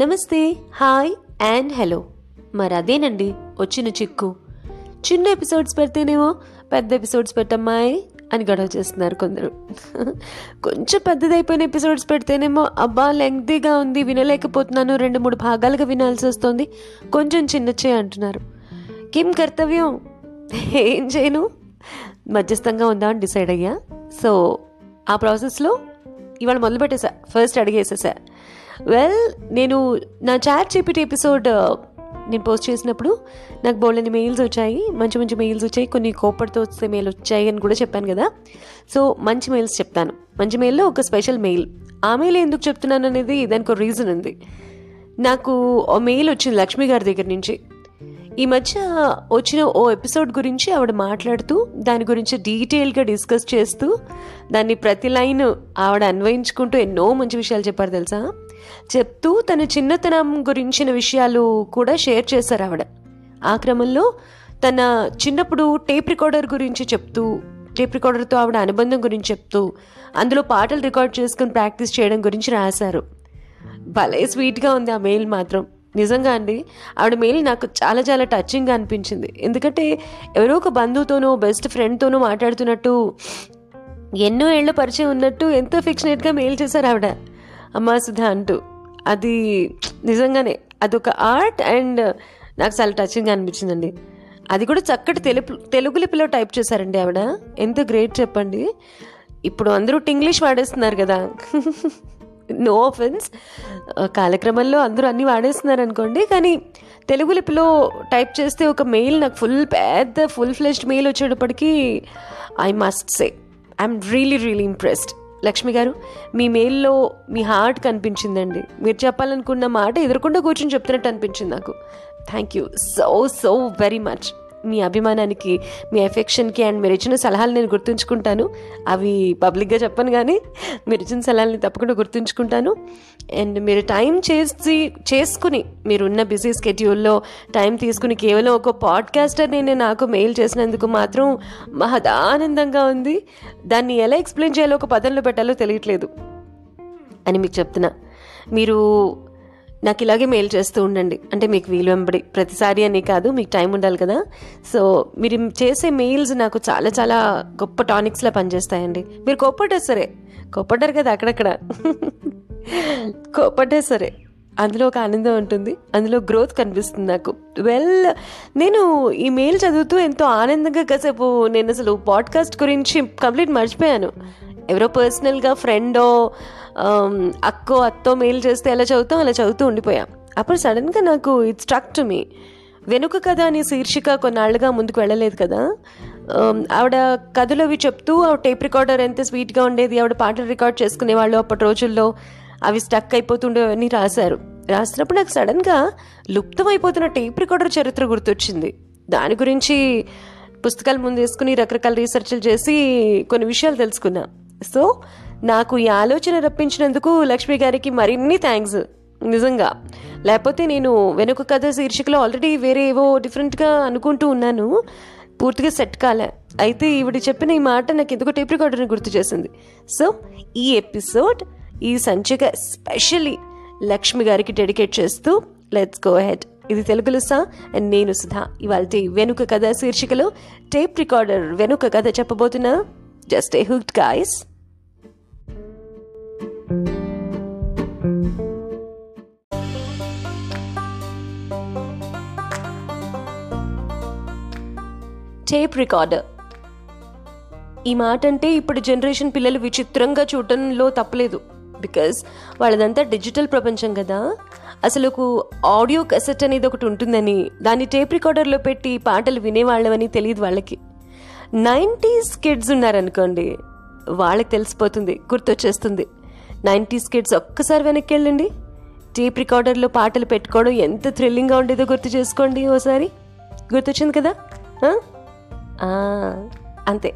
నమస్తే hi and hello. మరి అదేనండి వచ్చిన చిక్కు. చిన్న ఎపిసోడ్స్ పెడితేనేమో పెద్ద ఎపిసోడ్స్ పెట్టమ్మాయి అని గొడవ చేస్తున్నారు కొందరు. కొంచెం పెద్దదైపోయిన ఎపిసోడ్స్ పెడితేనేమో అబ్బా లెంగ్తీగా ఉంది వినలేకపోతున్నాను రెండు మూడు భాగాలుగా వినాల్సి వస్తుంది కొంచెం చిన్నచ్చే అంటున్నారు. కిమ్ కర్తవ్యం? ఏం చేయను? మధ్యస్థంగా ఉందామని డిసైడ్ అయ్యా. సో ఆ ప్రాసెస్లో ఇవాళ మొదలు పెట్టేసా ఫస్ట్ అడిగేసేసా. వెల్ నేను నా చాట్ జీపీటీ ఎపిసోడ్ నేను పోస్ట్ చేసినప్పుడు నాకు బోల్డని మెయిల్స్ వచ్చాయి. మంచి మంచి మెయిల్స్ వచ్చాయి. కొన్ని కోపడితో వస్తే మెయిల్ వచ్చాయి అని కూడా చెప్పాను కదా. సో మంచి మెయిల్స్ చెప్తాను. మంచి మెయిల్లో ఒక స్పెషల్ మెయిల్ ఆ మెయిల్ ఎందుకు చెప్తున్నాను అనేది దానికి ఒక రీజన్ ఉంది. నాకు ఓ మెయిల్ వచ్చింది లక్ష్మి గారి దగ్గర నుంచి. ఈ మధ్య వచ్చిన ఓ ఎపిసోడ్ గురించి ఆవిడ మాట్లాడుతూ దాని గురించి డీటెయిల్గా డిస్కస్ చేస్తూ దాన్ని ప్రతి లైన్ ఆవిడ అన్వయించుకుంటూ ఎన్నో మంచి విషయాలు చెప్పారు తెలుసా? చెప్తూ తన చిన్నతనం గురించిన విషయాలు కూడా షేర్ చేశారు ఆవిడ. ఆ క్రమంలో తన చిన్నప్పుడు టేప్ రికార్డర్ గురించి చెప్తూ టేప్ రికార్డర్తో ఆవిడ అనుబంధం గురించి చెప్తూ అందులో పాటలు రికార్డ్ చేసుకుని ప్రాక్టీస్ చేయడం గురించి రాశారు. భలే స్వీట్గా ఉంది ఆ మెయిల్ మాత్రం. నిజంగా అండి ఆవిడ మెయిల్ నాకు చాలా చాలా టచింగ్గా అనిపించింది. ఎందుకంటే ఎవరో ఒక బంధువుతోనో బెస్ట్ ఫ్రెండ్తోనో మాట్లాడుతున్నట్టు ఎన్నో ఏళ్ళ పరిచయం ఉన్నట్టు ఎంతో ఫిక్షనేట్గా మెయిల్ చేశారు ఆవిడ. అమ్మా సుధా అంటూ. అది నిజంగానే అదొక ఆర్ట్ అండ్ నాకు చాలా టచింగ్ అనిపించిందండి. అది కూడా చక్కటి తెలుగు తెలుగు లిపిలో టైప్ చేశారండి ఆవిడ. ఎంత గ్రేట్ చెప్పండి. ఇప్పుడు అందరూ ఇంగ్లీష్ వాడేస్తున్నారు కదా. నో ఆఫెన్స్ కాలక్రమంలో అందరూ అన్నీ వాడేస్తున్నారు అనుకోండి కానీ తెలుగు లిపిలో టైప్ చేస్తే ఒక మెయిల్ నాకు ఫుల్ పెద్ద ఫుల్ ఫ్లెష్డ్ మెయిల్ వచ్చేటప్పటికి I must say I'm really really impressed Lakshmi garu మీ మెయిల్లో మీ హార్ట్ కనిపించిందండి. మీరు చెప్పాలనుకున్న మాట ఎదురకుండా కూర్చొని చెప్తున్నట్టు అనిపించింది నాకు. Thank you so so very much మీ అభిమానానికి మీ ఎఫెక్షన్కి అండ్ మీరు ఇచ్చిన సలహాలు నేను గుర్తుంచుకుంటాను. అవి పబ్లిక్గా చెప్పను కానీ మీరు ఇచ్చిన సలహాలని తప్పకుండా గుర్తుంచుకుంటాను. అండ్ మీరు టైం చేసి చేసుకుని మీరున్న బిజీ స్కెడ్యూల్లో టైం తీసుకుని కేవలం ఒక పాడ్కాస్టర్ నేను నాకు మెయిల్ చేసినందుకు మాత్రం మహదానందంగా ఉంది. దాన్ని ఎలా ఎక్స్ప్లెయిన్ చేయాలో ఒక పదంలో పెట్టాలో తెలియట్లేదు. అని మీకు చెప్తున్నా. మీరు నాకు ఇలాగే మెయిల్ చేస్తూ ఉండండి. అంటే మీకు వీలు వెంబడి ప్రతిసారి అని కాదు మీకు టైం ఉండాలి కదా. సో మీరు చేసే మెయిల్స్ నాకు చాలా చాలా గొప్ప టానిక్స్లా పనిచేస్తాయండి. మీరు కోప్పటే సరే. కోప్పడ్డారు కదా అక్కడక్కడ. కోప్పడ్డా సరే. అందులో ఒక ఆనందం ఉంటుంది. అందులో గ్రోత్ కనిపిస్తుంది నాకు. వెల్ నేను ఈ మెయిల్ చదువుతూ ఎంతో ఆనందంగా కాసేపు నేను అసలు పాడ్కాస్ట్ గురించి కంప్లీట్ మర్చిపోయాను. ఎవరో పర్సనల్గా ఫ్రెండో అక్కో అత్తో మెయిల్ చేస్తే ఎలా చదువుతాం అలా చదువుతూ ఉండిపోయాం. అప్పుడు సడన్గా నాకు ఇట్ స్ట్రక్ టు మీ వెనుక కథ అనే శీర్షిక కొన్నాళ్ళుగా ముందుకు వెళ్ళలేదు కదా? ఆవిడ కథలు అవి చెప్తూ ఆవిడ టేప్ రికార్డర్ ఎంత స్వీట్గా ఉండేది ఆవిడ పాటలు రికార్డ్ చేసుకునేవాళ్ళు అప్పటి రోజుల్లో అవి స్టక్ అయిపోతుండేవన్నీ రాశారు. రాసినప్పుడు నాకు సడన్గా లుప్తమైపోతున్న టేప్ రికార్డర్ చరిత్ర గుర్తొచ్చింది. దాని గురించి పుస్తకాలు ముందు వేసుకుని రకరకాల రీసెర్చ్లు చేసి కొన్ని విషయాలు తెలుసుకున్నా. సో నాకు ఈ ఆలోచన రప్పించినందుకు లక్ష్మి గారికి మరిన్ని థ్యాంక్స్ నిజంగా. లేకపోతే నేను వెనుక కథ శీర్షికలో ఆల్రెడీ వేరే ఏవో డిఫరెంట్గా అనుకుంటూ ఉన్నాను. పూర్తిగా సెట్ కాలే. అయితే ఈవిడ చెప్పిన ఈ మాట నాకు ఎందుకో టేప్ రికార్డర్ని గుర్తు చేసింది. సో ఈ ఎపిసోడ్ ఈ సంచిక ఎస్పెషల్లీ లక్ష్మి గారికి డెడికేట్ చేస్తూ లెట్స్ గో హెడ్ ఇది తెలుగులో సా అండ్ నేను సుధా. ఇవాళ వెనుక కథ శీర్షికలో టేప్ రికార్డర్ వెనుక కథ చెప్పబోతున్నా. Just a hooked guys tape recorder ఈ మాట అంటే ఇప్పుడు జనరేషన్ పిల్లలు విచిత్రంగా చూడటంలో తప్పలేదు. బికాస్ వాళ్ళదంతా డిజిటల్ ప్రపంచం కదా. అసలు ఆడియో కసెట్ అనేది ఒకటి ఉంటుందని దాన్ని టేప్ రికార్డర్లో పెట్టి పాటలు వినేవాళ్ళమని తెలియదు వాళ్ళకి. నైంటీస్ కిడ్స్ ఉన్నారనుకోండి వాళ్ళకి తెలిసిపోతుంది గుర్తొచ్చేస్తుంది. నైంటీస్ కిడ్స్ ఒక్కసారి వెనక్కి వెళ్ళండి టేప్ రికార్డర్లో పాటలు పెట్టుకోవడం ఎంత థ్రిల్లింగ్గా ఉండేదో గుర్తు చేసుకోండి ఓసారి. గుర్తొచ్చింది కదా? అంతే.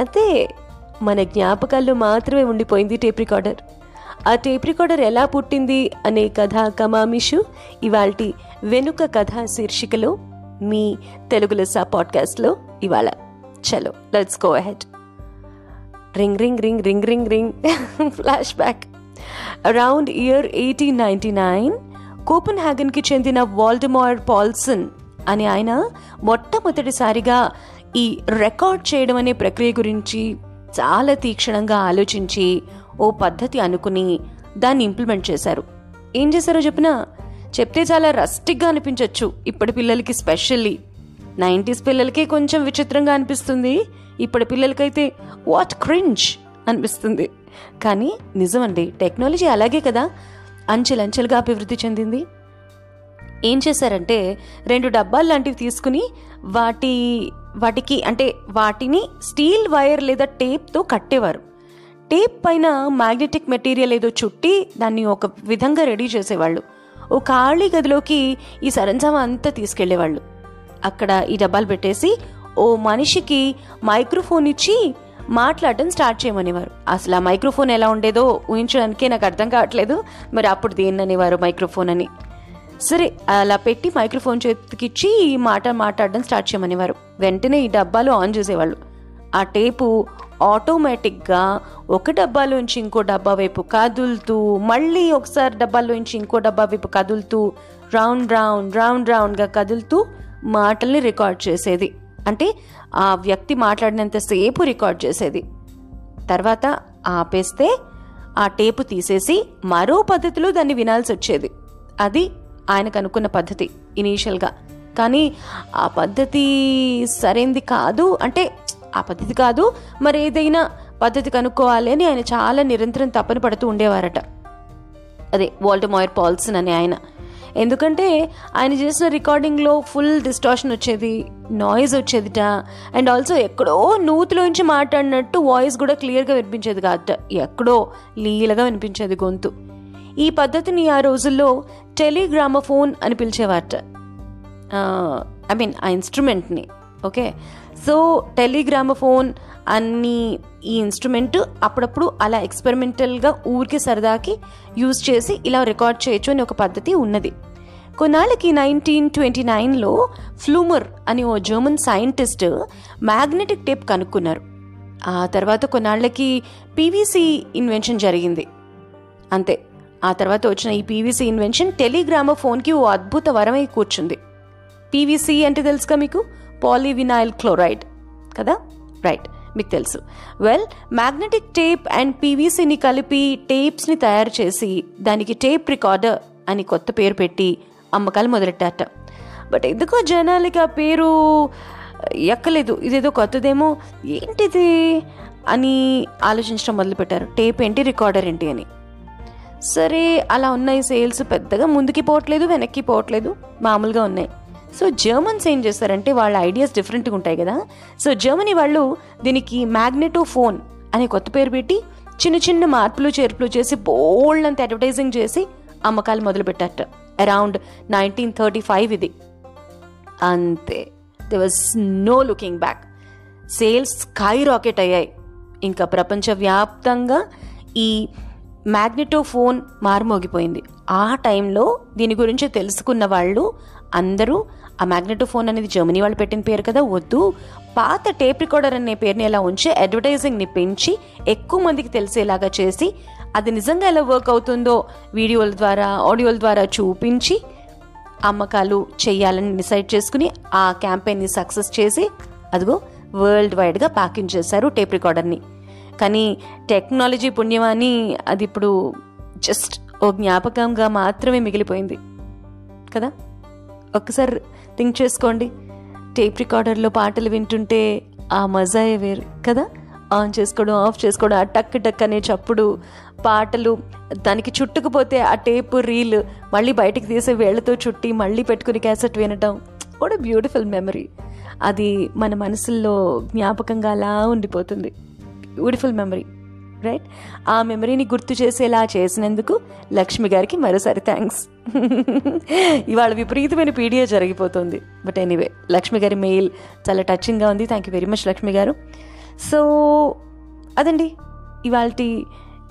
అంతే మన జ్ఞాపకాల్లో మాత్రమే ఉండిపోయింది టేప్ రికార్డర్. ఆ టేప్ రికార్డర్ ఎలా పుట్టింది అనే కథ కమామిషు ఇవాల్టి వెనుక కథ శీర్షికలో మీ తెలుగు లెస్సా పాడ్కాస్ట్లో ఇవాళ. చలో let's go ahead. Ring ring ring ring ring ring. Flashback. Around year eighteen ninety nine coupon హ్యాగన్కి చెందిన వాల్డమార్ పాల్సన్ అని ఆయన మొట్టమొదటిసారిగా ఈ రికార్డ్ చేయడం అనే ప్రక్రియ గురించి చాలా తీక్షణంగా ఆలోచించి ఓ పద్ధతి అనుకుని దాన్ని ఇంప్లిమెంట్ చేశారు. ఏం చేశారో చెప్పిన? చెప్తే చాలా రస్టిక్గా అనిపించవచ్చు ఇప్పటి పిల్లలకి స్పెషల్లీ. నైంటీస్ పిల్లలకే కొంచెం విచిత్రంగా అనిపిస్తుంది. ఇప్పటి పిల్లలకైతే వాట్ క్రింజ్ అనిపిస్తుంది. కానీ నిజమండి టెక్నాలజీ అలాగే కదా. అంచెలంచెలుగా అభివృద్ధి చెందింది. ఏం చేశారంటే రెండు డబ్బాలు లాంటివి తీసుకుని వాటి వాటికి అంటే వాటిని స్టీల్ వైర్ లేదా టేప్తో కట్టేవారు. టేప్ పైన మ్యాగ్నెటిక్ మెటీరియల్ ఏదో చుట్టి దాన్ని ఒక విధంగా రెడీ చేసేవాళ్ళు. ఓ ఖాళీ గదిలోకి ఈ సరంజామా అంతా తీసుకెళ్ళేవాళ్ళు. అక్కడ ఈ డబ్బాలు పెట్టేసి ఓ మనిషికి మైక్రోఫోన్ ఇచ్చి మాట్లాడటం స్టార్ట్ చేయమనేవారు. అసలు ఆ మైక్రోఫోన్ ఎలా ఉండేదో ఊహించడానికే నాకు అర్థం కావట్లేదు. మరి అప్పుడు దేన్ని అనేవారు మైక్రోఫోన్ అని? సరే అలా పెట్టి మైక్రోఫోన్ చేతికిచ్చి ఈ మాట మాట్లాడడం స్టార్ట్ చేయమనేవారు. వెంటనే ఈ డబ్బాలు ఆన్ చేసేవాళ్ళు. ఆ టేపు ఆటోమేటిక్గా ఒక డబ్బాలోంచి ఇంకో డబ్బా వైపు కదులుతూ మళ్ళీ ఒకసారి డబ్బాలోంచి ఇంకో డబ్బా వైపు కదులుతూ రౌండ్ రౌండ్ రౌండ్ రౌండ్గా కదులుతూ మాటల్ని రికార్డ్ చేసేది. అంటే ఆ వ్యక్తి మాట్లాడినంతసేపు రికార్డ్ చేసేది. తర్వాత ఆపేస్తే ఆ టేపు తీసేసి మరో పద్ధతిలో దాన్ని వినాల్సి వచ్చేది. అది ఆయనకు అనుకున్న పద్ధతి ఇనీషియల్గా. కానీ ఆ పద్ధతి సరైంది కాదు. అంటే ఆ పద్ధతి కాదు. మరి ఏదైనా పద్ధతి కనుక్కోవాలి అని ఆయన చాలా నిరంతరం తపన పడుతూ ఉండేవారట. అదే వాల్టమాయర్ పాల్సన్ అని ఆయన. ఎందుకంటే ఆయన చేసిన రికార్డింగ్లో ఫుల్ డిస్టార్షన్ వచ్చేది నాయిస్ వచ్చేదిట. అండ్ ఆల్సో ఎక్కడో నూతిలోంచి మాట్లాడినట్టు వాయిస్ కూడా క్లియర్గా వినిపించేది కాదట. ఎక్కడో లీలగా వినిపించేది గొంతు. ఈ పద్ధతిని ఆ రోజుల్లో టెలిగ్రామఫోన్ అని పిలిచేవారట ఐ మీన్ ఆ ఇన్స్ట్రుమెంట్ని ఓకే? సో టెలిగ్రామఫోన్ అన్ని ఈ ఇన్స్ట్రుమెంట్ అప్పుడప్పుడు అలా ఎక్స్పెరిమెంటల్గా ఊరికి సరదాకి యూజ్ చేసి ఇలా రికార్డ్ చేయొచ్చు అని ఒక పద్ధతి ఉన్నది. కొన్నాళ్ళకి నైన్టీన్ ట్వంటీ నైన్లో ఫ్లూమర్ అని ఓ జర్మన్ సైంటిస్ట్ మ్యాగ్నెటిక్ టేప్ కనుక్కున్నారు. ఆ తర్వాత కొన్నాళ్ళకి పీవీసీ ఇన్వెన్షన్ జరిగింది. అంతే. ఆ తర్వాత వచ్చిన ఈ పీవీసీ ఇన్వెన్షన్ టెలిగ్రామఫోన్కి ఓ అద్భుత వరమై కూర్చుంది. పీవీసీ అంటే తెలుసుగా మీకు? Polyvinyl chloride. కదా? రైట్. మీకు తెలుసు. వెల్ మ్యాగ్నెటిక్ టేప్ అండ్ పీవీసీని కలిపి టేప్స్ని తయారు చేసి దానికి టేప్ రికార్డర్ అని కొత్త పేరు పెట్టి అమ్మకాలు మొదలెట్టారట. బట్ ఎందుకో జనాలకి ఆ పేరు ఎక్కలేదు. ఇదేదో కొత్తదేమో? ఏంటిది? అని ఆలోచించడం మొదలుపెట్టారు. టేప్ ఏంటి? రికార్డర్ ఏంటి? అని. సరే అలా ఉన్నాయి సేల్స్ పెద్దగా ముందుకి పోవట్లేదు వెనక్కి పోవట్లేదు మామూలుగా ఉన్నాయి. సో జర్మన్స్ ఏం చేస్తారంటే వాళ్ళ ఐడియాస్ డిఫరెంట్గా ఉంటాయి కదా. సో జర్మనీ వాళ్ళు దీనికి మ్యాగ్నెటో ఫోన్ అనే కొత్త పేరు పెట్టి చిన్న చిన్న మార్పులు చేర్పులు చేసి బోల్డ్ అంత అడ్వర్టైజింగ్ చేసి అమ్మకాలు మొదలుపెట్టారట. అరౌండ్ నైన్టీన్ థర్టీ ఫైవ్ ఇది. అంతే. There was no looking back sales skyrocket అయ్యాయి. ఇంకా ప్రపంచవ్యాప్తంగా ఈ మ్యాగ్నెటో ఫోన్ మారుమోగిపోయింది. ఆ టైంలో దీని గురించి తెలుసుకున్న వాళ్ళు అందరూ ఆ మ్యాగ్నెటో ఫోన్ అనేది జర్మనీ వాళ్ళు పెట్టిన పేరు కదా వద్దు. పాత టేప్ రికార్డర్ అనే పేరుని ఎలా ఉంచి అడ్వర్టైజింగ్ని పెంచి ఎక్కువ మందికి తెలిసేలాగా చేసి అది నిజంగా ఎలా వర్క్ అవుతుందో వీడియోల ద్వారా ఆడియోల ద్వారా చూపించి అమ్మకాలు చేయాలని డిసైడ్ చేసుకుని ఆ క్యాంపెయిన్ని సక్సెస్ చేసి అదిగో వరల్డ్ వైడ్గా ప్యాకింగ్ చేశారు టేప్ రికార్డర్ని. కానీ టెక్నాలజీ పుణ్యమాని అది ఇప్పుడు జస్ట్ ఓ జ్ఞాపకంగా మాత్రమే మిగిలిపోయింది. కదా? ఒక్కసారి థింక్ చేసుకోండి. టేప్ రికార్డర్లో పాటలు వింటుంటే ఆ మజాయే వేరు. కదా? ఆన్ చేసుకోవడం ఆఫ్ చేసుకోవడం ఆ టక్ టక్ అనే చప్పుడు పాటలు దానికి చుట్టుకుపోతే ఆ టేప్ రీల్ మళ్ళీ బయటికి తీసే వేళ్ళతో చుట్టి మళ్ళీ పెట్టుకుని క్యాసెట్ వినటం. కూడా బ్యూటిఫుల్ మెమరీ అది మన మనసుల్లో జ్ఞాపకంగా అలా ఉండిపోతుంది. బ్యూటిఫుల్ మెమరీ రైట్ ఆ మెమరీని గుర్తు చేసేలా చేసినందుకు లక్ష్మి గారికి మరోసారి థ్యాంక్స్ ఇవాళ విపరీతమైన పీడియా జరిగిపోతుంది. బట్ ఎనీవే లక్ష్మి గారి మెయిల్ చాలా టచింగ్గా ఉంది. Thank you very much Lakshmi garu. So అదండి. ఇవాళ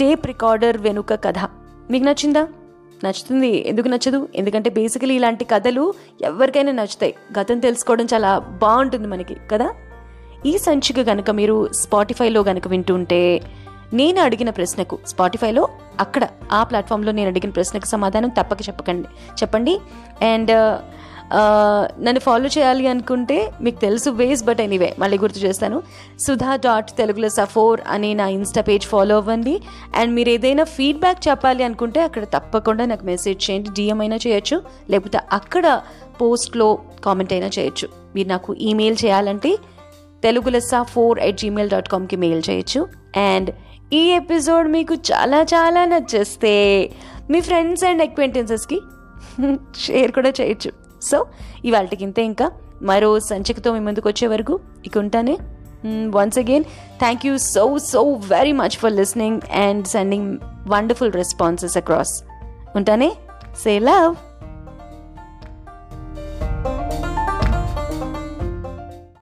టేప్ రికార్డర్ వెనుక కథ. మీకు నచ్చిందా? నచ్చుతుంది. ఎందుకు నచ్చదు? ఎందుకంటే బేసికలీ ఇలాంటి కథలు ఎవరికైనా నచ్చుతాయి. గతం తెలుసుకోవడం చాలా బాగుంటుంది మనకి కదా? ఈ సంచిక కనుక మీరు స్పాటిఫైలో కనుక వింటుంటే నేను అడిగిన ప్రశ్నకు స్పాటిఫైలో అక్కడ ఆ ప్లాట్ఫామ్లో నేను అడిగిన ప్రశ్నకు సమాధానం తప్పక చెప్పకండి చెప్పండి. అండ్ నన్ను ఫాలో చేయాలి అనుకుంటే మీకు తెలుసు వేస్ బట్ ఎనీవే మళ్ళీ గుర్తు చేస్తాను. సుధా డాట్ తెలుగులో సఫోర్ అనే నా ఇన్స్టా పేజ్ ఫాలో అవ్వండి. అండ్ మీరు ఏదైనా ఫీడ్బ్యాక్ చెప్పాలి అనుకుంటే అక్కడ తప్పకుండా నాకు మెసేజ్ చేయండి డిఎం అయినా చేయొచ్చు లేకపోతే అక్కడ పోస్ట్లో కామెంట్ అయినా చేయొచ్చు. మీరు నాకు ఈమెయిల్ చేయాలంటే తెలుగు లెస్సా ఫోర్ ఎట్ జీమెయిల్ డాట్ కామ్కి మెయిల్ చేయొచ్చు. అండ్ ఈ ఎపిసోడ్ మీకు చాలా చాలా నచ్చేస్తే మీ ఫ్రెండ్స్ అండ్ ఎక్వెంటెన్సెస్కి షేర్ కూడా చేయొచ్చు. సో ఇవాళకి ఇంతే ఇంకా. మరో సంచికతో మీ ముందుకు వచ్చే వరకు ఇక ఉంటానే. Once again thank you so so very much for listening and sending wonderful responses across ఉంటానే? Say love